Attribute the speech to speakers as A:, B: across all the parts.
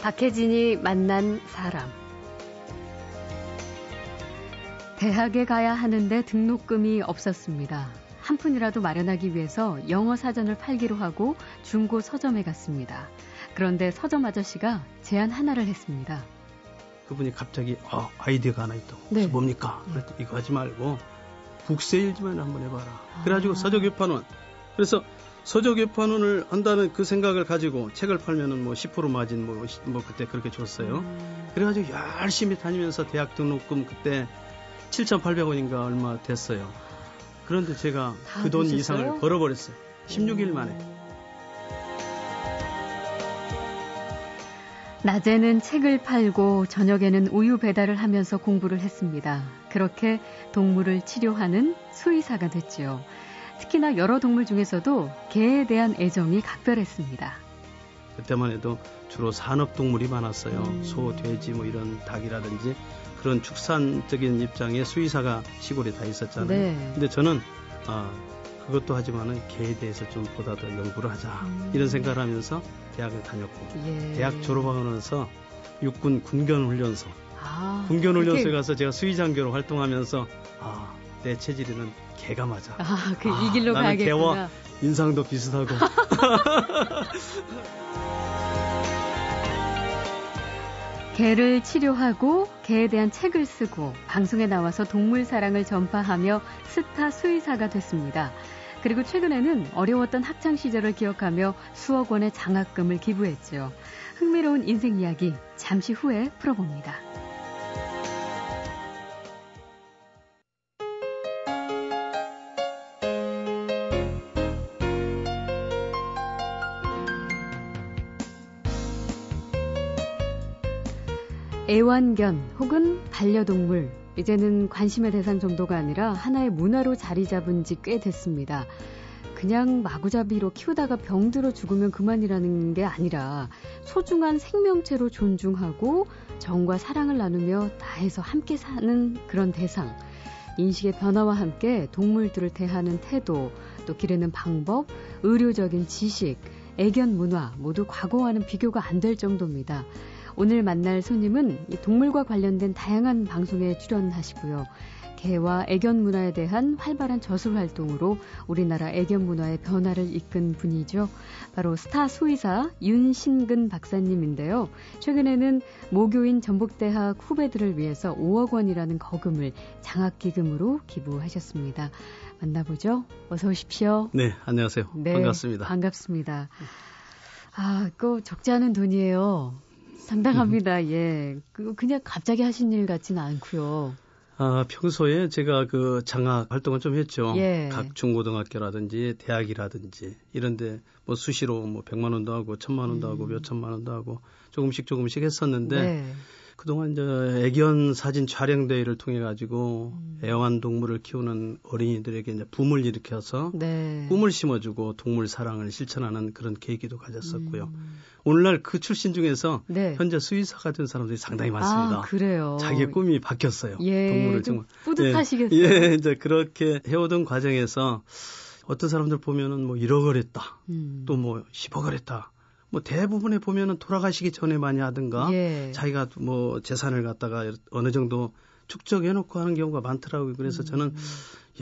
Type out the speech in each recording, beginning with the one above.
A: 박혜진이 만난 사람. 대학에 가야 하는데 등록금이 없었습니다. 한 푼이라도 마련하기 위해서 영어 사전을 팔기로 하고 중고 서점에 갔습니다. 그런데 서점 아저씨가 제안 하나를 했습니다.
B: 그분이 갑자기 어, 아이디어가 하나 있다고.
A: 네.
B: 뭡니까? 이거 하지 말고 북세일즈만 한번 해봐라.
A: 아.
B: 그래가지고 서적개판원. 그래서 서적 개판원을 한다는 그 생각을 가지고 책을 팔면은 뭐 10% 마진 뭐, 시- 뭐 그때 그렇게 줬어요.
A: 음,
B: 그래가지고 열심히 다니면서 대학 등록금 그때 7,800원인가 얼마 됐어요. 그런데 제가 다그 돈? 이상을 벌어버렸어요. 16일 만에.
A: 낮에는 책을 팔고 저녁에는 우유 배달을 하면서 공부를 했습니다. 그렇게 동물을 치료하는 수의사가 됐지요. 특히나 여러 동물 중에서도 개에 대한 애정이 각별했습니다.
B: 그때만 해도 주로 산업동물이 많았어요.
A: 음.
B: 소, 돼지 뭐 이런 닭이라든지 그런 축산적인 입장의 수의사가 시골에 다 있었잖아요.
A: 네.
B: 근데 저는 아, 그것도 하지만은 개에 대해서 좀 보다 더 연구를 하자
A: 음.
B: 이런 생각을 하면서 대학을 다녔고
A: 예.
B: 대학 졸업하고 나서 육군 군견훈련소
A: 아,
B: 군견훈련소에 가서 제가 수의장교로 활동하면서 아, 내 체질에는 개가 맞아.
A: 아, 그
B: 아,
A: 이 길로
B: 나는
A: 가야겠구나.
B: 개와 인상도 비슷하고
A: 개를 치료하고 개에 대한 책을 쓰고 방송에 나와서 동물 사랑을 전파하며 스타 수의사가 됐습니다. 그리고 최근에는 어려웠던 학창 시절을 기억하며 수억 원의 장학금을 기부했죠. 흥미로운 인생 이야기 잠시 후에 풀어봅니다. 애완견 혹은 반려동물 이제는 관심의 대상 정도가 아니라 하나의 문화로 자리 잡은 지 꽤 됐습니다. 그냥 마구잡이로 키우다가 병들어 죽으면 그만이라는 게 아니라 소중한 생명체로 존중하고 정과 사랑을 나누며 다해서 함께 사는 그런 대상. 인식의 변화와 함께 동물들을 대하는 태도, 또 기르는 방법, 의료적인 지식, 애견 문화 모두 과거와는 비교가 안 될 정도입니다. 오늘 만날 손님은 이 동물과 관련된 다양한 방송에 출연하시고요. 개와 애견 문화에 대한 활발한 저술 활동으로 우리나라 애견 문화의 변화를 이끈 분이죠. 바로 스타 수의사 윤신근 박사님인데요. 최근에는 모교인 전북대학 후배들을 위해서 5억 원이라는 거금을 장학기금으로 기부하셨습니다. 만나보죠. 어서 오십시오.
B: 네 안녕하세요
A: 네,
B: 반갑습니다.
A: 반갑습니다. 아, 그거 적지 않은 돈이에요. 상당합니다. 예. 그 그냥 갑자기 하신 일 같지는 않고요.
B: 아, 평소에 제가 그 장학 활동을 좀 했죠.
A: 예.
B: 각 중고등학교라든지 대학이라든지 이런데 뭐 수시로 뭐 100만 원도 하고 1000만 원도 하고
A: 음.
B: 몇 천만 원도 하고 조금씩 조금씩 했었는데
A: 네.
B: 그동안 이제 애견 사진 촬영 대회를 통해 가지고
A: 음.
B: 애완 동물을 키우는 어린이들에게 이제 붐을 일으켜서
A: 네.
B: 꿈을 심어주고 동물 사랑을 실천하는 그런 계기도 가졌었고요.
A: 음.
B: 오늘날 그 출신 중에서
A: 네.
B: 현재 수의사가 된 사람들이 상당히 많습니다.
A: 아, 그래요.
B: 자기의 꿈이 바뀌었어요.
A: 예,
B: 동물을
A: 좀
B: 정말
A: 뿌듯하시겠어요.
B: 예, 예, 이제 그렇게 해오던 과정에서 어떤 사람들 보면은 뭐 1억을 했다.
A: 음.
B: 또뭐 10억을 했다. 뭐 대부분에 보면은 돌아가시기 전에 많이 하든가
A: 예.
B: 자기가 뭐 재산을 갖다가 어느 정도 축적해 놓고 하는 경우가 많더라고요. 그래서 저는
A: 음.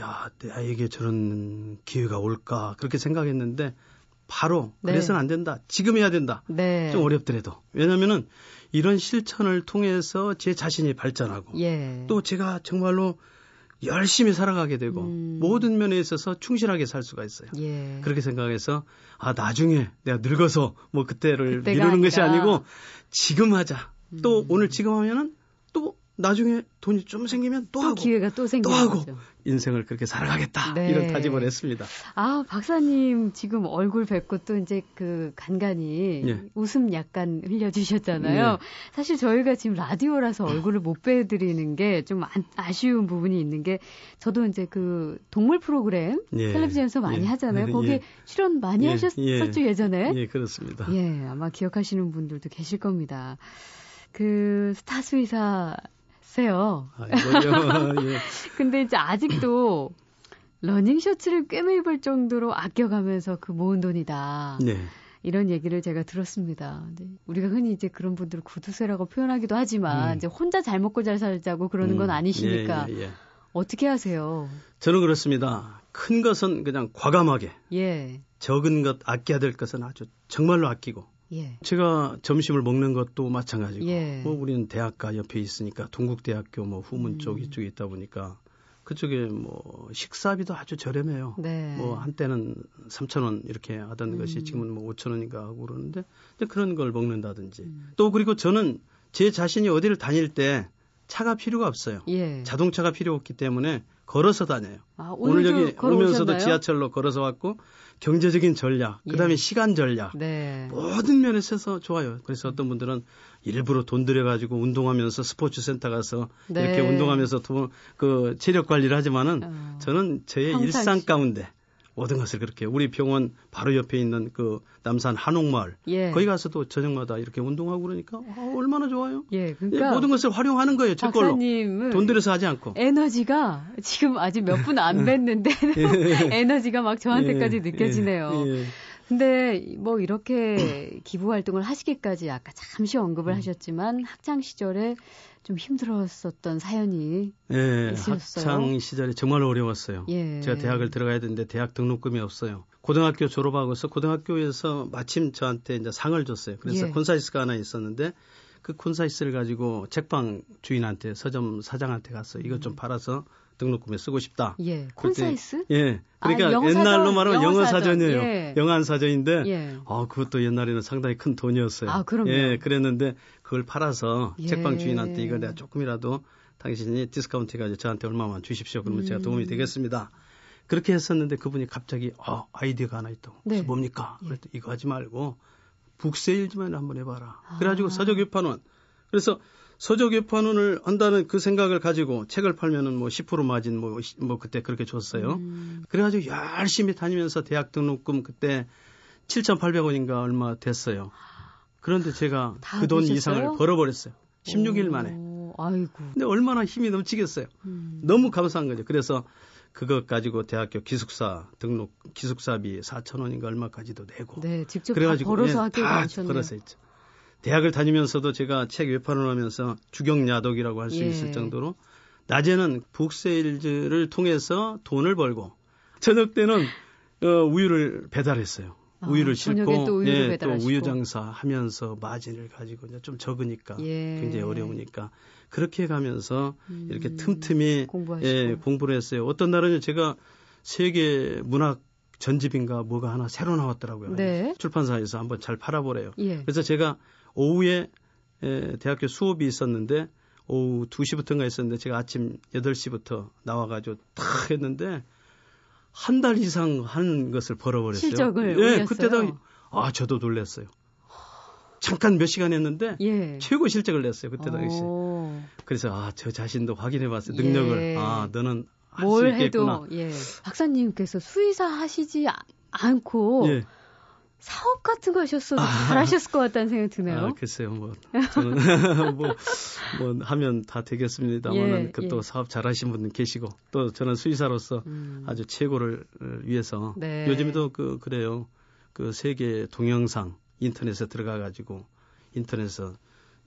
B: 야, 내에게 저런 기회가 올까 그렇게 생각했는데 바로
A: 네.
B: 그래서는 안 된다. 지금 해야 된다.
A: 네.
B: 좀 어렵더라도. 왜냐면은 이런 실천을 통해서 제 자신이 발전하고
A: 예.
B: 또 제가 정말로 열심히 살아가게 되고
A: 음.
B: 모든 면에 있어서 충실하게 살 수가 있어요.
A: 예.
B: 그렇게 생각해서 아 나중에 내가 늙어서 뭐 그때를 미루는 것이
A: 아니라.
B: 아니고 지금 하자. 또
A: 음.
B: 오늘 지금 하면은 또 나중에 돈이 좀 생기면 또,
A: 또
B: 하고
A: 기회가 또 생기는
B: 또 하고.
A: 거죠.
B: 인생을 그렇게 살아가겠다
A: 네.
B: 이런 다짐을 했습니다.
A: 아, 박사님 지금 얼굴 뵙고 또 이제 그 간간히
B: 예.
A: 웃음 약간 흘려주셨잖아요.
B: 네.
A: 사실 저희가 지금 라디오라서 얼굴을 못 뵈드리는 게 좀 아쉬운 부분이 있는 게 저도 이제 그 동물 프로그램
B: 예.
A: 텔레비전에서 많이
B: 예.
A: 하잖아요.
B: 예.
A: 거기에 출연 많이
B: 예.
A: 하셨었죠,
B: 예.
A: 예전에.
B: 예, 그렇습니다.
A: 예, 아마 기억하시는 분들도 계실 겁니다. 그 스타 수의사 세요.
B: 아, 이거요. 예.
A: 근데 이제 아직도 러닝 셔츠를 꿰매 입을 정도로 아껴가면서 그 모은 돈이다.
B: 네.
A: 이런 얘기를 제가 들었습니다. 네. 우리가 흔히 이제 그런 분들을 구두쇠라고 표현하기도 하지만
B: 음.
A: 이제 혼자 잘 먹고 잘 살자고 그러는 건
B: 음,
A: 아니시니까
B: 예, 예, 예.
A: 어떻게 하세요?
B: 저는 그렇습니다. 큰 것은 그냥 과감하게,
A: 예,
B: 적은 것 아껴야 될 것은 아주 정말로 아끼고.
A: 예,
B: 제가 점심을 먹는 것도 마찬가지고.
A: 예.
B: 뭐 우리는 대학가 옆에 있으니까 동국대학교 뭐 후문
A: 음.
B: 쪽 이쪽에 있다 보니까 그쪽에 뭐 식사비도 아주 저렴해요.
A: 네.
B: 뭐 한때는 3천 원 이렇게 하던
A: 음.
B: 것이 지금은 뭐 5천 원인가 하고 그러는데 그런 걸 먹는다든지
A: 음.
B: 또 그리고 저는 제 자신이 어디를 다닐 때 차가 필요가 없어요.
A: 예.
B: 자동차가 필요 없기 때문에 걸어서 다녀요.
A: 아,
B: 오늘 여기
A: 걸어오셨나요?
B: 오면서도 지하철로 걸어서 왔고 경제적인 전략, 그다음에
A: 예.
B: 시간 전략
A: 네.
B: 모든 면에서 좋아요. 그래서 어떤 분들은 일부러 돈 들여가지고 운동하면서 스포츠 센터 가서
A: 네.
B: 이렇게 운동하면서 돈, 그 체력 관리를 하지만은
A: 어.
B: 저는 저의. 일상 가운데 모든 것을 그렇게 우리 병원 바로 옆에 있는 그 남산 한옥마을
A: 예.
B: 거기 가서도 저녁마다 이렇게 운동하고 그러니까 아, 얼마나 좋아요.
A: 예,
B: 예,
A: 그러니까
B: 모든 것을 활용하는 거예요. 제 걸로 돈 들여서 하지 않고.
A: 에너지가 지금 아직 몇 분 안 뵀는데 에너지가 막 저한테까지
B: 예,
A: 느껴지네요. 근데 뭐 이렇게 기부 활동을 하시기까지 아까 잠시 언급을
B: 음.
A: 하셨지만 학창 시절에 좀 힘들었었던 사연이
B: 예,
A: 있으셨어요?
B: 학창 시절에 정말 어려웠어요.
A: 예.
B: 제가 대학을 들어가야 되는데 대학 등록금이 없어요. 고등학교 졸업하고서 고등학교에서 마침 저한테 이제 상을 줬어요. 그래서
A: 예.
B: 콘사이스가 하나 있었는데 그 콘사이스를 가지고 책방 주인한테 서점 사장한테 가서 이것 좀 팔아서 등록금에 쓰고 싶다.
A: 예 콘사이스
B: 예.
A: 아,
B: 그러니까
A: 사전,
B: 옛날로 말하면
A: 영어
B: 영어
A: 사전.
B: 사전이에요.
A: 예.
B: 영한 사전인데
A: 예.
B: 아, 그것도 옛날에는 상당히 큰 돈이었어요.
A: 아, 그럼요.
B: 예, 그랬는데 그걸 팔아서
A: 예.
B: 책방 주인한테 이거 내가 조금이라도 당신이 디스카운트 해가지고 저한테 얼마만 주십시오. 그러면 제가
A: 음.
B: 도움이 되겠습니다. 그렇게 했었는데 그분이 갑자기 어, 아이디어가 하나 있다고.
A: 네.
B: 뭡니까?
A: 예.
B: 그랬더니 이거 하지 말고 북세일즈맨 한번 해봐라. 그래가지고
A: 아.
B: 서적유판원. 그래서 서적유판원을 한다는 그 생각을 가지고 책을 팔면은 뭐 10% 마진 뭐, 시- 뭐 그때 그렇게 줬어요.
A: 음,
B: 그래가지고 열심히 다니면서 대학 등록금 그때 7,800원인가 얼마 됐어요. 그런데 제가 다그 돈? 이상을 벌어버렸어요. 16일 만에.
A: 오, 아이고
B: 근데 얼마나 힘이 넘치겠어요.
A: 음.
B: 너무 감사한 거죠. 그래서 그것 가지고 대학교 기숙사 등록 기숙사비 4,000원인가 얼마까지도 내고.
A: 네 직접
B: 그래가지고
A: 다 벌어서
B: 예,
A: 학교에
B: 다
A: 다니셨네요.
B: 벌어서 했죠. 대학을 다니면서도 제가 책 외판을 하면서 주경야독이라고 할수
A: 예.
B: 있을 정도로 낮에는 북세일즈를 통해서 돈을 벌고 저녁 때는 어, 우유를 배달했어요.
A: 아,
B: 우유를 싣고
A: 또
B: 예, 또. 우유 장사 하면서 마진을 가지고 이제 좀 적으니까
A: 예.
B: 굉장히 어려우니까 그렇게 가면서
A: 음,
B: 이렇게 틈틈이
A: 공부하시고.
B: 예, 공부를 했어요. 어떤 날은 제가 세계 문학 전집인가 뭐가 하나 새로 나왔더라고요.
A: 네.
B: 출판사에서 한번 잘 팔아보래요.
A: 예.
B: 그래서 제가 오후에 에, 대학교 수업이 있었는데 오후 2시부터인가 했었는데 제가 아침 8시부터 나와가지고 탁 했는데 한 달 이상 한 것을 벌어버렸어요.
A: 실적을
B: 예? 그때도 아 저도 놀랐어요. 잠깐 몇 시간 했는데
A: 예.
B: 최고 실적을 냈어요. 그때 당시.
A: 오,
B: 그래서 아 저 자신도 확인해봤어요. 능력을.
A: 예.
B: 아 너는
A: 할수뭘
B: 있겠구나.
A: 해도 예. 박사님께서 수의사 하시지 아- 않고
B: 예.
A: 사업 같은 거 하셨어도
B: 아.
A: 잘하셨을 것 같다는 생각이 드네요.
B: 아, 글쎄요, 뭐, 저는, 뭐, 뭐, 하면 다 되겠습니다만은,
A: 예,
B: 그또
A: 예.
B: 사업 잘 하신 분은 계시고, 또 저는 수의사로서
A: 음.
B: 아주 최고를 위해서,
A: 네.
B: 요즘에도 그, 그래요. 그 세계 동영상 인터넷에 들어가 가지고, 인터넷에서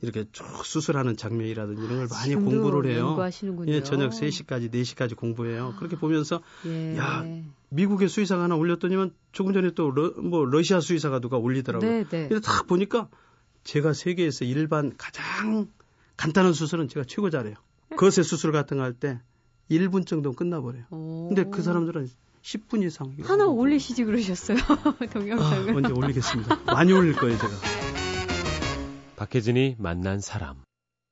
B: 이렇게 쭉 수술하는 장면이라든지 이런 걸 많이 공부를 해요.
A: 연구하시는군요.
B: 예, 저녁 3시까지, 4시까지 공부해요. 그렇게 보면서,
A: 예.
B: 야, 미국의 수의사가 하나 올렸더니만 조금 전에 또, 러, 뭐, 러시아 수의사가 누가 올리더라고요.
A: 네, 네.
B: 그래서 딱 보니까 제가 세계에서 일반 가장 간단한 수술은 제가 최고 잘해요. 거세 수술 같은 거 할 때 1분 정도 끝나버려요.
A: 오.
B: 근데 그 사람들은 10분 이상.
A: 하나 올리시지 그러셨어요.
B: 아,
A: 동영상을.
B: 언제 올리겠습니다. 많이 올릴 거예요, 제가.
C: 박혜진이 만난 사람.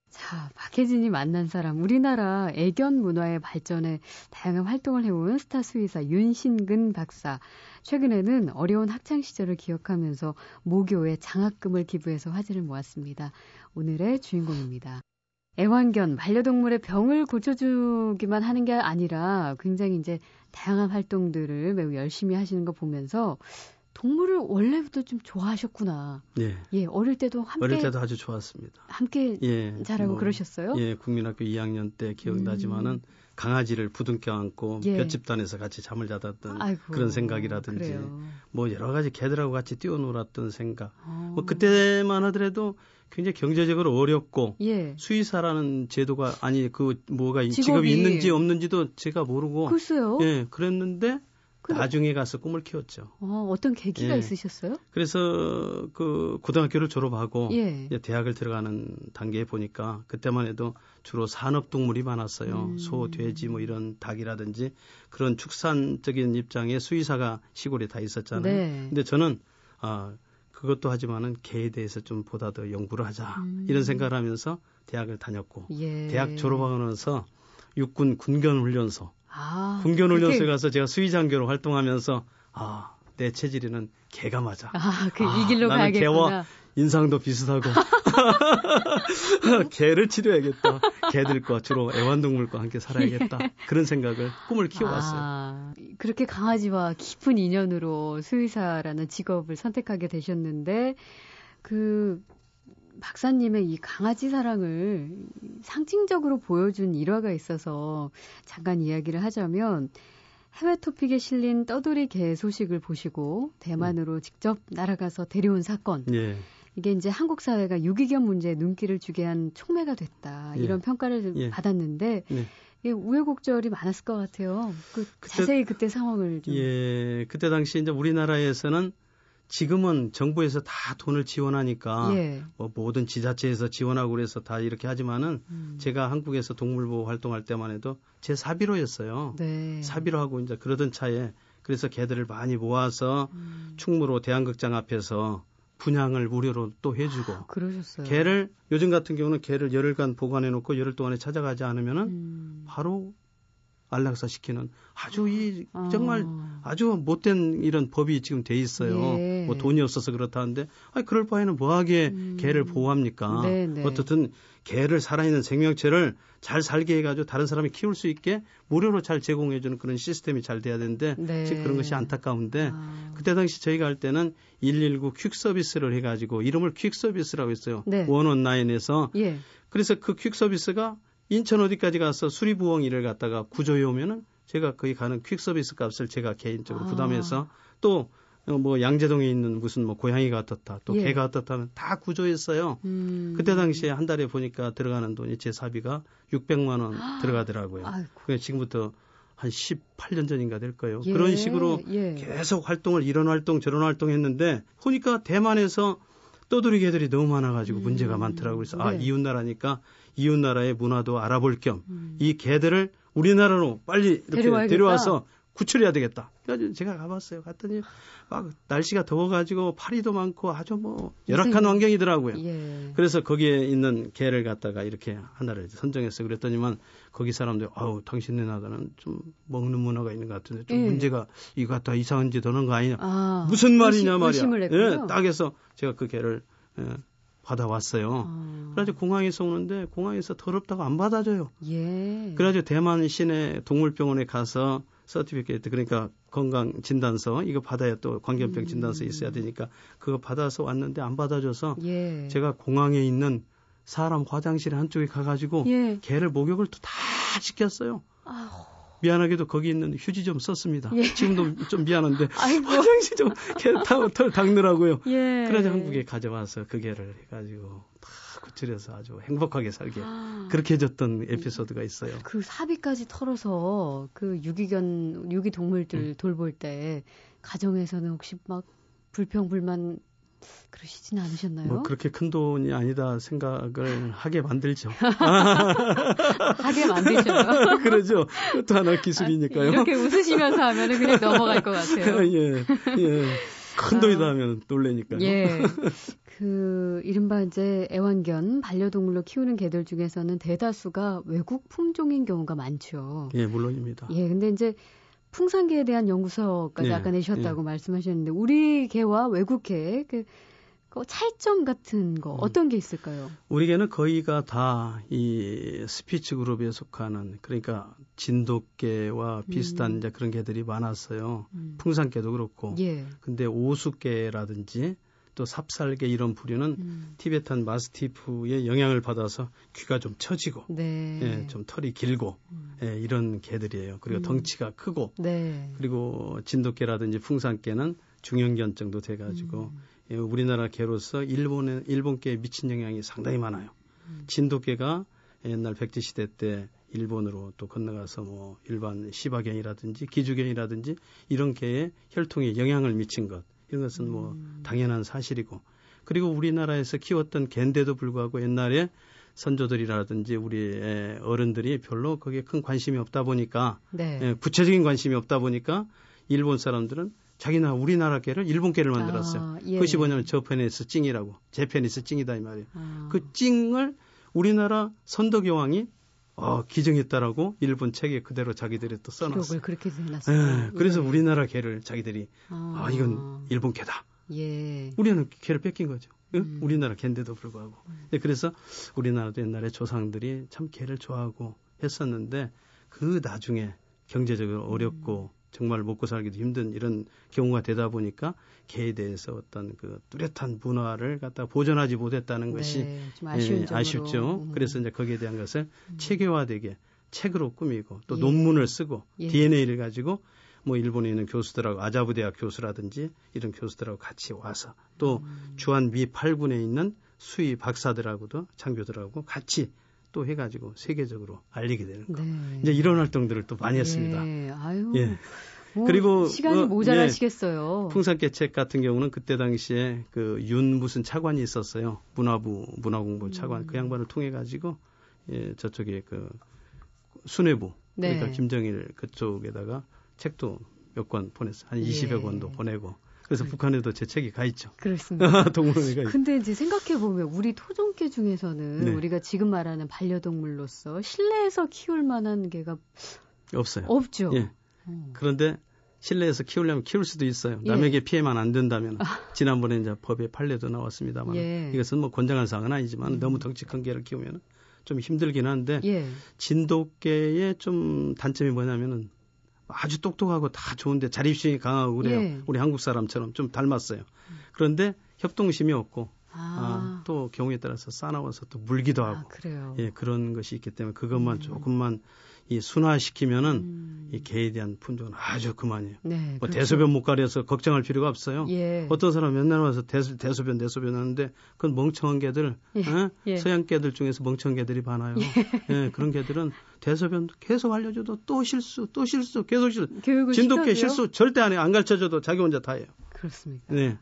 A: 자, 박혜진이 만난 사람. 우리나라 애견 문화의 발전에 다양한 활동을 해온 스타 수의사 윤신근 박사. 최근에는 어려운 학창 시절을 기억하면서 모교에 장학금을 기부해서 화제를 모았습니다. 오늘의 주인공입니다. 애완견, 반려동물의 병을 고쳐주기만 하는 게 아니라 굉장히 이제 다양한 활동들을 매우 열심히 하시는 거 보면서 동물을 원래부터 좀 좋아하셨구나.
B: 예.
A: 예, 어릴 때도 함께
B: 어릴 때도 아주 좋았습니다.
A: 함께
B: 예.
A: 자라고
B: 뭐,
A: 그러셨어요?
B: 예, 국민학교 2학년 때 기억나지만은
A: 음.
B: 강아지를 부둥켜 안고
A: 예.
B: 볏집단에서 같이 잠을 자았던
A: 아이고,
B: 그런 생각이라든지
A: 그래요.
B: 뭐 여러 가지 개들하고 같이 뛰어놀았던 생각.
A: 어.
B: 뭐 그때만 하더라도 굉장히 경제적으로 어렵고
A: 예.
B: 수의사라는 제도가 아니 그 뭐가 이
A: 직업이-
B: 직업이 있는지 없는지도 제가 모르고
A: 글쎄요.
B: 예 그랬는데 나중에 가서 꿈을 키웠죠.
A: 어, 어떤 계기가
B: 예.
A: 있으셨어요?
B: 그래서 그 고등학교를 졸업하고
A: 예.
B: 대학을 들어가는 단계에 보니까 그때만 해도 주로 산업 동물이 많았어요.
A: 음.
B: 소, 돼지 뭐 이런 닭이라든지 그런 축산적인 입장에 수의사가 시골에 다 있었잖아요.
A: 네.
B: 근데 저는 아 그것도 하지만은 개에 대해서 좀 보다 더 연구를 하자
A: 음.
B: 이런 생각을 하면서 대학을 다녔고
A: 예.
B: 대학 졸업하고 나서 육군 군견 훈련소
A: 아,
B: 군견훈련소에
A: 그렇게-
B: 가서 제가 수의장교로 활동하면서 아 내 체질에는 개가 맞아.
A: 아, 그
B: 아,
A: 이 길로
B: 나는
A: 가야겠구나.
B: 개와 인상도 비슷하고 개를 치료해야겠다. 개들과 주로 애완동물과 함께 살아야겠다. 그런 생각을 꿈을 키워왔어요.
A: 아, 그렇게 강아지와 깊은 인연으로 수의사라는 직업을 선택하게 되셨는데 그 박사님의 이 강아지 사랑을 상징적으로 보여준 일화가 있어서 잠깐 이야기를 하자면 해외 토픽에 실린 떠돌이 개 소식을 보시고 대만으로 직접 날아가서 데려온 사건.
B: 예,
A: 이게 이제 한국 사회가 유기견 문제에 눈길을 주게 한 촉매가 됐다.
B: 예.
A: 이런 평가를
B: 예.
A: 받았는데
B: 네.
A: 이게 우여곡절이 많았을 것 같아요. 그
B: 그때-
A: 자세히 그때 상황을 좀.
B: 예, 그때 당시 이제 우리나라에서는 지금은 정부에서 다 돈을 지원하니까
A: 예.
B: 뭐 모든 지자체에서 지원하고 그래서 다 이렇게 하지만은
A: 음.
B: 제가 한국에서 동물보호 활동할 때만 해도 제 사비로였어요.
A: 네.
B: 사비로 하고 이제 그러던 차에 그래서 개들을 많이 모아서
A: 음.
B: 충무로 대한극장 앞에서 분양을 무료로 또 해주고
A: 아, 그러셨어요.
B: 개를 요즘 같은 경우는 개를 열흘간 보관해 놓고 열흘 동안에 찾아가지 않으면은
A: 음.
B: 바로 안락사 시키는 아주 이 정말
A: 아.
B: 아주 못된 이런 법이 지금 돼 있어요.
A: 예.
B: 뭐 돈이 없어서 그렇다는데 아니 그럴 바에는 뭐하게
A: 음.
B: 개를 보호합니까?
A: 네, 네.
B: 어떻든 개를 살아있는 생명체를 잘 살게 해가지고 다른 사람이 키울 수 있게 무료로 잘 제공해주는 그런 시스템이 잘 돼야 되는데
A: 네.
B: 지금 그런 것이 안타까운데
A: 아.
B: 그때 당시 저희가 할 때는 119 퀵 서비스를 해가지고 이름을 퀵 서비스라고 했어요.
A: 네.
B: 원원나인에서
A: 예.
B: 그래서 그 퀵 서비스가 인천 어디까지 가서 수리부엉 일을 갖다가 구조해 오면은 제가 거기 가는 퀵 서비스 값을 제가 개인적으로
A: 아.
B: 부담해서 또 뭐 양재동에 있는 무슨 뭐 고양이가 어떻다 또
A: 예.
B: 개가 어떻다 하면 다 구조했어요.
A: 음.
B: 그때 당시에 한 달에 보니까 들어가는 돈이 제 사비가 600만 원 들어가더라고요. 그게 지금부터 한 18년 전인가 될 거예요.
A: 예,
B: 그런 식으로
A: 예.
B: 계속 활동을 이런 활동 저런 활동 했는데 보니까 대만에서 떠돌이 개들이 너무 많아가지고
A: 음,
B: 문제가 많더라고요. 그래서 아
A: 네.
B: 이웃 나라니까 이웃 나라의 문화도 알아볼 겸이
A: 음.
B: 개들을 우리나라로 빨리 이렇게
A: 데려와야겠다.
B: 데려와서 구출해야 되겠다. 그래가지고 제가 가봤어요. 갔더니 막 날씨가 더워가지고 파리도 많고 아주 뭐 열악한 환경이더라고요.
A: 예.
B: 그래서 거기에 있는 개를 갖다가 이렇게 하나를 선정해서 그랬더니만 거기 사람들 아우 당신네 나라는 좀 먹는 문화가 있는 것 같은데 좀
A: 예.
B: 문제가 이거 갖다 이상한 짓 하는 거 아니냐
A: 아,
B: 무슨 말이냐
A: 의심-
B: 말이야 예. 딱 해서 제가 그 개를 예, 받아왔어요
A: 아.
B: 그래가지고 공항에서 오는데 공항에서 더럽다고 안 받아줘요
A: 예.
B: 그래가지고 대만 시내 동물병원에 가서 서티피케이트 그러니까 건강 진단서 이거 받아야 또 광견병
A: 음.
B: 진단서 있어야 되니까 그거 받아서 왔는데 안 받아줘서
A: 예.
B: 제가 공항에 있는 사람 화장실 한쪽에 가가지고
A: 예.
B: 개를 목욕을 또 다 시켰어요.
A: 아우.
B: 미안하게도 거기 있는 휴지 좀 썼습니다.
A: 예.
B: 지금도 좀 미안한데
A: 아이고.
B: 화장실 좀개 털 닦느라고요.
A: 예.
B: 그래서 한국에 가져와서 그 개를 해가지고 다 구출해서 아주 행복하게 살게
A: 아.
B: 그렇게 해줬던 에피소드가 있어요.
A: 그 사비까지 털어서 그 유기견 유기 동물들
B: 음.
A: 돌볼 때 가정에서는 혹시 막 불평 불만 그러시진 않으셨나요?
B: 뭐 그렇게 큰 돈이 아니다 생각을 하게 만들죠.
A: 하게 만드셔요.
B: 그러죠. 그것도 하나 기술이니까요.
A: 이렇게 웃으시면서 하면은 그냥 넘어갈 것 같아요.
B: 예, 예. 큰 돈이다 하면 놀래니까요.
A: 예. 그 이른바 이제 애완견 반려동물로 키우는 개들 중에서는 대다수가 외국 품종인 경우가 많죠.
B: 예, 물론입니다.
A: 예, 근데 이제 풍산개에 대한 연구서까지
B: 예,
A: 아까 내셨다고 말씀하셨는데 우리 개와 외국 개 그, 그 차이점 같은 거 음. 어떤 게 있을까요?
B: 우리 개는 거의가 다 이 스피치 그룹에 속하는 그러니까 진돗개와 비슷한 음. 이제 그런 개들이 많았어요. 음. 풍산개도 그렇고. 예. 근데 오수개라든지 또 삽살개 이런 부류는 음. 티베탄 마스티프의 영향을 받아서 귀가 좀 처지고 네. 예, 좀 털이 길고 음. 예, 이런 개들이에요. 그리고 음. 덩치가 크고 네. 그리고 진돗개라든지 풍산개는 중형견증도 돼가지고 음. 예, 우리나라 개로서 일본의 일본개에 미친 영향이 상당히 많아요. 음. 진돗개가 옛날 백제 시대 때 일본으로 또 건너가서 뭐 일반 시바견이라든지 기주견이라든지 이런 개의 혈통에 영향을 미친 것 이런 것은 뭐 음. 당연한 사실이고 그리고 우리나라에서 키웠던 갠데도 불구하고 옛날에 선조들이라든지 우리 어른들이 별로 거기에 큰 관심이 없다 보니까 네. 예, 구체적인 관심이 없다 보니까 일본 사람들은 자기나 우리나라 개를 일본 개를 만들었어요. 아, 예. 그것이 뭐냐면 저페니스 찡이라고 제페니스 찡이다 이 말이에요. 아. 그 찡을 우리나라 선덕여왕이 어, 기증했다라고 일본 책에 그대로 자기들이 또 써놨어요.
A: 그렇게 해놨어요.
B: 예, 그래서 예. 우리나라 개를 자기들이 아, 아 이건 일본 개다. 예. 우리는 개를 뺏긴 거죠. 음. 우리나라 개인데도 불구하고. 음. 네, 그래서 우리나라도 옛날에 조상들이 참 개를 좋아하고 했었는데 그 나중에 경제적으로 어렵고 음. 정말 먹고 살기도 힘든 이런 경우가 되다 보니까 개에 대해서 어떤 그 뚜렷한 문화를 갖다 보존하지 못했다는 네, 것이 예, 아쉽죠. 음. 그래서 이제 거기에 대한 것을 음. 체계화되게 책으로 꾸미고 또 예. 논문을 쓰고 예. DNA를 가지고 뭐 일본에 있는 교수들하고 아자부 대학 교수라든지 이런 교수들하고 같이 와서 또 음. 주한 미 8군에 있는 수의 박사들하고도 장교들하고 같이 또 해가지고 세계적으로 알리게 되는 거. 네. 이제 이런 활동들을 또 많이 했습니다.
A: 네. 아유. 예. 뭐 그리고 시간이 어, 모자라시겠어요.
B: 예, 풍산개책 같은 경우는 그때 당시에 그 윤 무슨 차관이 있었어요. 문화부 문화공부 차관 음. 그 양반을 통해 가지고 예, 저쪽에 그 수뇌부 네. 그러니까 김정일 그쪽에다가 책도 몇 권 보냈어요. 한 20여 예. 권도 보내고 그래서 네. 북한에도 제 책이 가 있죠.
A: 그렇습니다.
B: 동물원에 가
A: 근데 이제 생각해 보면 우리 토종개 중에서는 네. 우리가 지금 말하는 반려동물로서 실내에서 키울 만한 개가
B: 없어요.
A: 없죠.
B: 예. 어. 그런데 실내에서 키우려면 키울 수도 있어요. 예. 남에게 예. 피해만 안 된다면. 아. 지난번에 이제 법에 판례도 나왔습니다만 예. 이것은 뭐 권장한 사항은 아니지만 음. 너무 덩치 큰 개를 키우면 좀 힘들긴 한데 예. 진돗개의 좀 단점이 뭐냐면은 아주 똑똑하고 다 좋은데 자립심이 강하고 그래요. 예. 우리 한국 사람처럼 좀 닮았어요. 그런데 협동심이 없고 아. 아, 또 경우에 따라서 싸나워서 또 물기도 아, 하고
A: 아,
B: 예 그런 것이 있기 때문에 그것만 음. 조금만 이 순화시키면은 음. 이 개에 대한 품종은 아주 그만이에요. 네, 뭐 그렇죠. 대소변 못 가려서 걱정할 필요가 없어요. 예. 어떤 사람 맨날 와서 대소, 대소변 대소변 하는데 그건 멍청한 개들, 예. 어? 예. 서양 개들 중에서 멍청한 개들이 많아요. 예. 예. 그런 개들은 대소변 계속 알려줘도 또 실수, 또 실수, 계속 실수. 진돗개 실수 절대 안 해. 안 가르쳐줘도 자기 혼자 다 해요.
A: 그렇습니다. 네.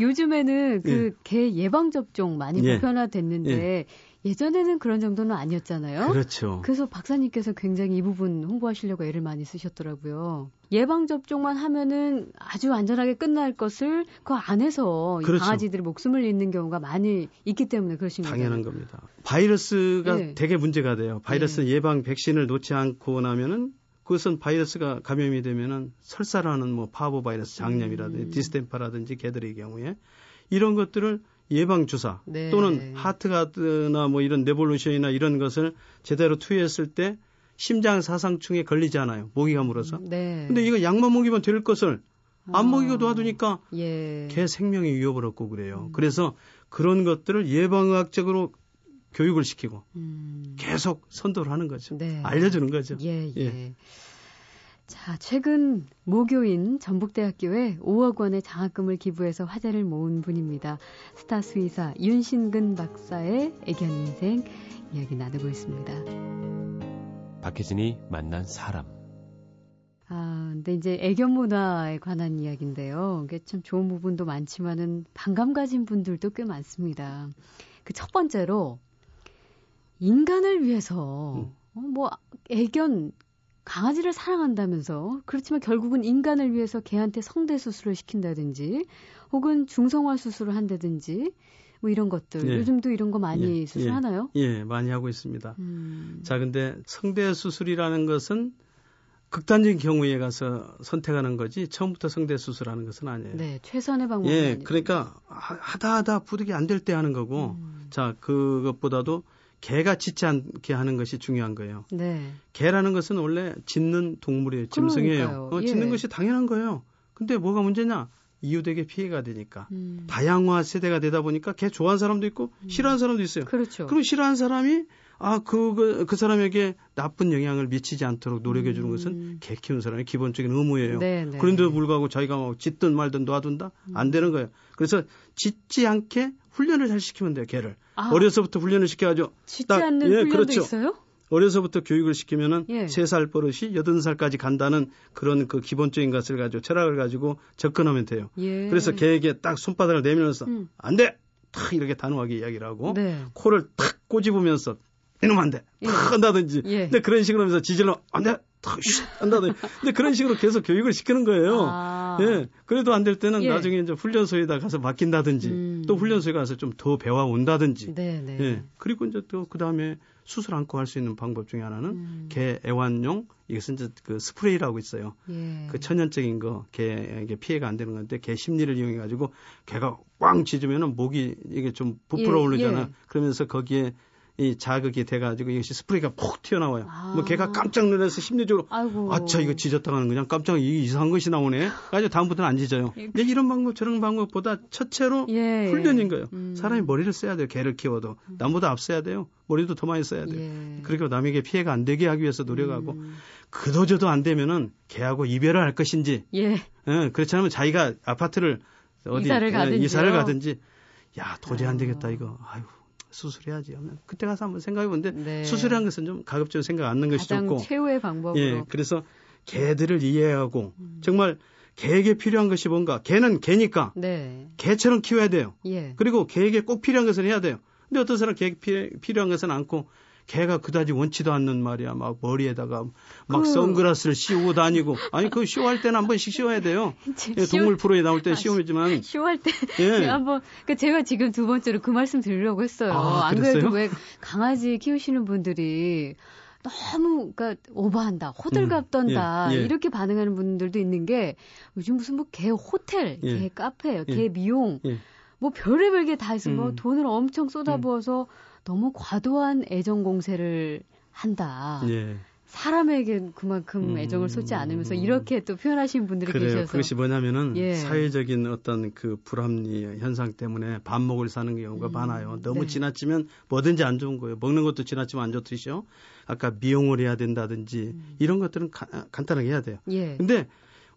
A: 요즘에는 그개 예. 예방 접종 많이 예. 보편화됐는데 예. 예전에는 그런 정도는 아니었잖아요.
B: 그렇죠.
A: 그래서 박사님께서 굉장히 이 부분 홍보하시려고 애를 많이 쓰셨더라고요. 예방 접종만 하면은 아주 안전하게 끝날 것을 그 안에서 그렇죠. 강아지들이 목숨을 잃는 경우가 많이 있기 때문에 그러신
B: 거죠. 당연한 겁니다. 바이러스가 네. 되게 문제가 돼요. 바이러스 네. 예방 백신을 놓지 않고 나면은 그것은 바이러스가 감염이 되면은 설사라는 뭐 파보 바이러스 장염이라든지 음. 디스템퍼라든지 개들의 경우에 이런 것들을 예방 주사 네. 또는 하트 가드나 뭐 이런 레볼루션이나 이런 것을 제대로 투여했을 때 심장 사상충에 걸리지 않아요. 모기가 물어서. 네. 근데 이거 약만 먹이면 될 것을 안 먹이고 놔두니까 예. 개 생명이 위협을 얻고 그래요. 음. 그래서 그런 것들을 예방의학적으로 교육을 시키고 음. 계속 선도를 하는 거죠. 네. 알려주는 거죠.
A: 예, 예. 예. 자, 최근 모교인 전북대학교에 5억 원의 장학금을 기부해서 화제를 모은 분입니다. 스타 수의사 윤신근 박사의 애견 인생 이야기 나누고 있습니다.
C: 박혜진이 만난 사람.
A: 아, 근데 이제 애견 문화에 관한 이야기인데요. 이게 참 좋은 부분도 많지만은 반감 가진 분들도 꽤 많습니다. 그 첫 번째로 인간을 위해서 음. 어, 뭐 애견 강아지를 사랑한다면서 그렇지만 결국은 인간을 위해서 개한테 성대 수술을 시킨다든지 혹은 중성화 수술을 한다든지 뭐 이런 것들 예. 요즘도 이런 거 많이 예. 수술하나요?
B: 예. 예, 많이 하고 있습니다. 음. 자, 근데 성대 수술이라는 것은 극단적인 경우에 가서 선택하는 거지 처음부터 성대 수술하는 것은 아니에요.
A: 네, 최선의 방법이
B: 예,
A: 아니고.
B: 그러니까 하다 하다 부득이 안 될 때 하는 거고,
A: 음.
B: 자 그것보다도 개가 짖지 않게 하는 것이 중요한 거예요.
A: 네.
B: 개라는 것은 원래 짖는 동물이에요. 짐승이에요. 어,
A: 예.
B: 짖는 것이 당연한 거예요. 근데 뭐가 문제냐? 이웃에게 피해가 되니까.
A: 음.
B: 다양화 세대가 되다 보니까 개 좋아하는 사람도 있고 싫어하는 사람도 있어요.
A: 그렇죠.
B: 그럼 싫어하는 사람이 아, 그, 그, 그 사람에게 나쁜 영향을 미치지 않도록 노력해 주는 것은
A: 음.
B: 개 키우는 사람의 기본적인 의무예요.
A: 네, 네.
B: 그런데도 불구하고 자기가 막 짖든 말든 놔둔다? 안 되는 거예요. 그래서 짖지 않게 훈련을 잘 시키면 돼요, 개를.
A: 아.
B: 어려서부터 훈련을 시켜가지고.
A: 짖지
B: 딱,
A: 않는
B: 예,
A: 훈련도
B: 그렇죠.
A: 있어요?
B: 어려서부터 교육을 시키면은
A: 예.
B: 세살 버릇이 여든 살까지 간다는 그런 그 기본적인 것을 가지고 철학을 가지고 접근하면 돼요.
A: 예.
B: 그래서 개에게 딱 손바닥을 내밀면서
A: 음.
B: 안 돼! 탁 이렇게 단호하게 이야기를 하고
A: 네.
B: 코를 탁 꼬집으면서 이놈 안 돼!
A: 예.
B: 탁 한다든지.
A: 예.
B: 근데 그런 식으로 하면서 지질러 안 돼! 탁 쉿! 한다든지. 근데 그런 식으로 계속 교육을 시키는 거예요.
A: 아.
B: 예. 그래도 안 될 때는
A: 예.
B: 나중에 이제 훈련소에다 가서 맡긴다든지
A: 음.
B: 또 훈련소에 가서 좀 더 배워 온다든지.
A: 네, 네.
B: 예. 그리고 이제 또 그 다음에 수술 않고 할 수 있는 방법 중에 하나는
A: 음.
B: 개 애완용 이것은 이제 그 스프레이라고 있어요.
A: 예.
B: 그 천연적인 거 개에게 피해가 안 되는 건데 개 심리를 이용해 가지고 개가 꽝 짖으면은 목이 이게 좀 부풀어
A: 예,
B: 오르잖아.
A: 예.
B: 그러면서 거기에 이 자극이 돼 가지고 이것이 스프레이가 푹 튀어나와요.
A: 아.
B: 뭐 개가 깜짝 놀라서 심리적으로
A: 아이고.
B: 아차 이거 짖었다가는 그냥 깜짝 이 이상한 것이 나오네. 가지고 다음부터는 안 짖어요.
A: 예.
B: 근데 이런 방법 저런 방법보다 첫째로
A: 예.
B: 훈련인 거예요.
A: 음.
B: 사람이 머리를 써야 돼요. 개를 키워도 남보다 앞서야 돼요. 머리도 더 많이 써야 돼요.
A: 예.
B: 그리고 남에게 피해가 안 되게 하기 위해서 노력하고
A: 음.
B: 그도저도 안 되면은 개하고 이별을 할 것인지
A: 예.
B: 예, 그렇지 않으면 자기가 아파트를 어디
A: 이사를
B: 예,
A: 가든지요.
B: 이사를 가든지 야 도저히 안
A: 아.
B: 되겠다 이거 아유 수술해야지 하면 그때 가서 한번 생각해 보는데
A: 네.
B: 수술이라는 것은 좀 가급적으로 생각 않는 것이 좋고
A: 최후의 방법으로.
B: 예 그래서 개들을 이해하고
A: 음.
B: 정말 개에게 필요한 것이 뭔가 개는 개니까
A: 네.
B: 개처럼 키워야 돼요
A: 예.
B: 그리고 개에게 꼭 필요한 것을 해야 돼요 근데 어떤 사람 개 피- 필요한 것은 않고 개가 그다지 원치도 않는 말이야. 막 머리에다가 막
A: 그-
B: 선글라스를 씌우고 다니고. 아니 그 쇼할 때는 한 번씩 씌워야 돼요. 예,
A: 쇼-
B: 동물 프로에 나올 때
A: 아,
B: 씌우지만
A: 쇼할 때
B: 예.
A: 제가 한번 그 제가 지금 두 번째로 그 말씀 드리려고 했어요.
B: 아,
A: 안 그래도? 왜 강아지 키우시는 분들이 너무 그러니까 오버한다, 호들갑
B: 음,
A: 떤다
B: 예, 예.
A: 이렇게 반응하는 분들도 있는 게 요즘 무슨 뭐 개 호텔,
B: 예.
A: 개 카페,
B: 예.
A: 개 미용
B: 예.
A: 뭐 별의별 게 다 있어 뭐
B: 음.
A: 돈을 엄청 쏟아부어서 너무 과도한 애정 공세를 한다.
B: 예.
A: 사람에게 그만큼
B: 음.
A: 애정을 쏟지 않으면서 이렇게 또 표현하시는 분들이
B: 그래요.
A: 계셔서
B: 그것이 뭐냐면은
A: 예.
B: 사회적인 어떤 그 불합리 현상 때문에 밥 먹을 사는 경우가
A: 음,
B: 많아요. 너무
A: 네.
B: 지나치면 뭐든지 안 좋은 거예요. 먹는 것도 지나치면 안 좋듯이요. 아까 미용을 해야 된다든지
A: 음.
B: 이런 것들은 가- 간단하게 해야 돼요.
A: 예.
B: 근데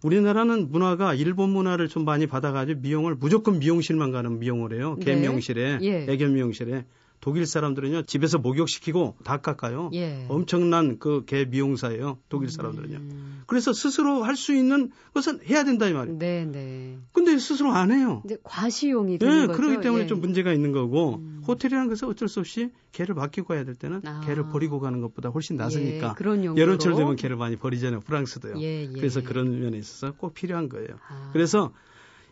B: 우리나라는 문화가 일본 문화를 좀 많이 받아가지고 미용을 무조건 미용실만 가는 미용을 해요. 개
A: 네.
B: 미용실에,
A: 예.
B: 애견 미용실에. 독일 사람들은요 집에서 목욕시키고 다 깎아요.
A: 예.
B: 엄청난 그 개 미용사예요. 독일 사람들은요.
A: 음.
B: 그래서 스스로 할 수 있는 것은 해야 된다 이 말이에요.
A: 네, 네.
B: 근데 스스로 안 해요.
A: 이제 과시용이 되는
B: 예,
A: 거죠.
B: 그렇기 때문에
A: 예.
B: 좀 문제가 있는 거고
A: 음.
B: 호텔이라는 것은 어쩔 수 없이 개를 맡기고 가야 될 때는
A: 아.
B: 개를 버리고 가는 것보다 훨씬 낫으니까
A: 예, 그런 용도로.
B: 여름철 되면 개를 많이 버리잖아요. 프랑스도요.
A: 예, 예.
B: 그래서 그런 면에 있어서 꼭 필요한 거예요.
A: 아.
B: 그래서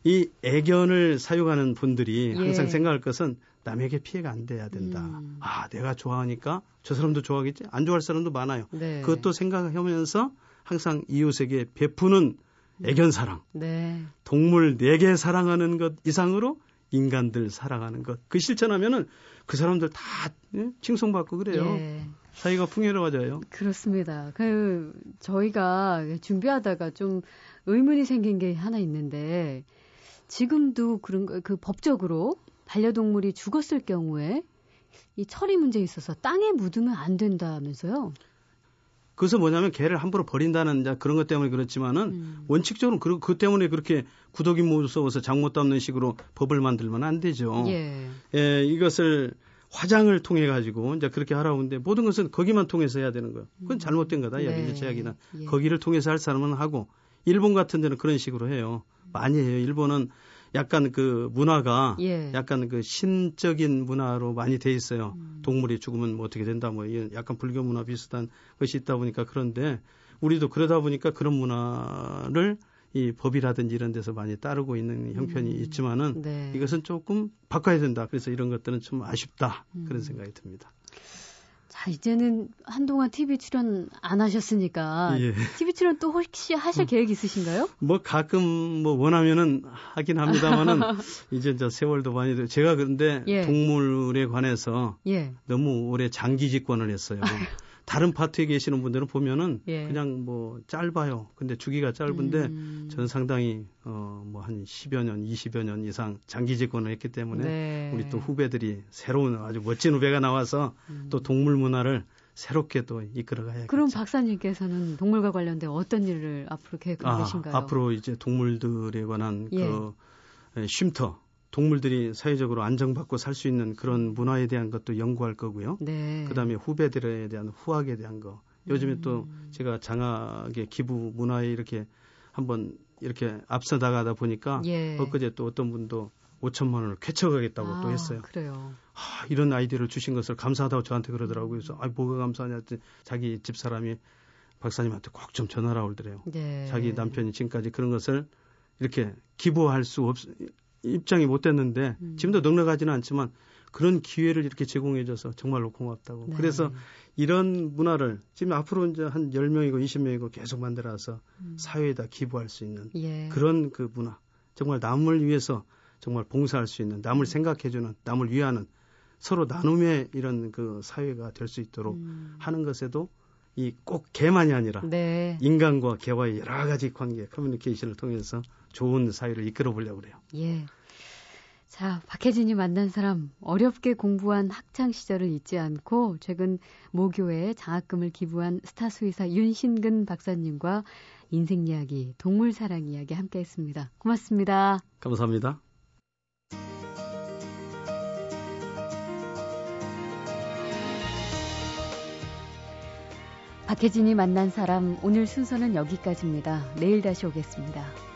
B: 이 애견을 사용하는 분들이
A: 예.
B: 항상 생각할 것은 남에게 피해가 안 돼야 된다.
A: 음.
B: 아, 내가 좋아하니까 저 사람도 좋아하겠지? 안 좋아할 사람도 많아요.
A: 네.
B: 그것도 생각하면서 항상 이웃에게 베푸는 애견 사랑,
A: 네.
B: 동물 내게 사랑하는 것 이상으로 인간들 사랑하는 것. 그 실천하면은 그 사람들 다 예? 칭송받고 그래요.
A: 예.
B: 사이가 풍요로워져요.
A: 그렇습니다. 그 저희가 준비하다가 좀 의문이 생긴 게 하나 있는데 지금도 그런 거- 그 법적으로 반려동물이 죽었을 경우에 이 처리 문제에 있어서 땅에 묻으면 안 된다면서요?
B: 그래서 뭐냐면 개를 함부로 버린다는 그런 것 때문에 그렇지만은
A: 음.
B: 원칙적으로 그, 그 때문에 그렇게 구더기 무서워서 장못 담는 식으로 법을 만들면 안 되죠.
A: 예.
B: 예, 이것을 화장을 통해 가지고 이제 그렇게 하라고 하는데 모든 것은 거기만 통해서 해야 되는 거예요. 그건 잘못된 거다.
A: 네.
B: 여기 제약이나
A: 예.
B: 거기를 통해서 할 사람은 하고 일본 같은 데는 그런 식으로 해요. 많이 해요. 일본은 약간 그 문화가
A: 예.
B: 약간 그 신적인 문화로 많이 돼 있어요.
A: 음.
B: 동물이 죽으면 뭐 어떻게 된다 뭐 이런 약간 불교 문화 비슷한 것이 있다 보니까 그런데 우리도 그러다 보니까 그런 문화를 이 법이라든지 이런 데서 많이 따르고 있는 형편이
A: 음.
B: 있지만은
A: 네.
B: 이것은 조금 바꿔야 된다. 그래서 이런 것들은 좀 아쉽다.
A: 음.
B: 그런 생각이 듭니다.
A: 자, 아, 이제는 한동안 TV 출연 안 하셨으니까 예. TV 출연 또 혹시 하실 어. 계획 있으신가요?
B: 뭐 가끔 뭐 원하면은 하긴 합니다만은 이제 저 세월도 많이 돼. 제가 그런데 예. 동물에 관해서 예. 너무 오래 장기 집권을 했어요. 다른 파트에 계시는 분들은 보면은 예. 그냥 뭐 짧아요. 근데 주기가 짧은데 음. 저는 상당히 어뭐 한 10여 년, 20여 년 이상 장기 집권을 했기 때문에 네. 우리 또 후배들이 새로운 아주 멋진 후배가 나와서 음. 또 동물 문화를 새롭게 또 이끌어가야겠죠.
A: 그럼 박사님께서는 동물과 관련된 어떤 일을 앞으로 계획하고 아, 계신가요?
B: 앞으로 이제 동물들에 관한 예. 그 쉼터 동물들이 사회적으로 안정받고 살 수 있는 그런 문화에 대한 것도 연구할 거고요. 네. 그다음에 후배들에 대한 후학에 대한 거. 요즘에 음. 또 제가 장학의 기부 문화에 이렇게 한번 이렇게 앞서 나가다 보니까 예. 엊그제 또 어떤 분도 5천만 원을 쾌척하겠다고 아, 또 했어요.
A: 그래요.
B: 아, 이런 아이디어를 주신 것을 감사하다고 저한테 그러더라고요. 그래서 아, 뭐가 감사하냐 했더니 자기 집 사람이 박사님한테 꼭 좀 전화라 오더래요. 네. 자기 남편이 지금까지 그런 것을 이렇게 기부할 수 없, 입장이 못 됐는데 음. 지금도 넉넉하지는 않지만 그런 기회를 이렇게 제공해줘서 정말로 고맙다고. 네. 그래서 이런 문화를 지금 앞으로 이제 한 10명이고 20명이고 계속 만들어서 음. 사회에다 기부할 수 있는 예. 그런 그 문화. 정말 남을 위해서 정말 봉사할 수 있는 남을 생각해주는 남을 위하는 서로 나눔의 이런 그 사회가 될 수 있도록 음. 하는 것에도 이 꼭 개만이 아니라 네. 인간과 개와의 여러 가지 관계 커뮤니케이션을 통해서 좋은 사회를 이끌어 보려고 그래요.
A: 예. 자, 박혜진이 만난 사람 어렵게 공부한 학창 시절을 잊지 않고 최근 모교에 장학금을 기부한 스타 수의사 윤신근 박사님과 인생 이야기, 동물 사랑 이야기 함께 했습니다. 고맙습니다.
B: 감사합니다.
A: 박혜진이 만난 사람 오늘 순서는 여기까지입니다. 내일 다시 오겠습니다.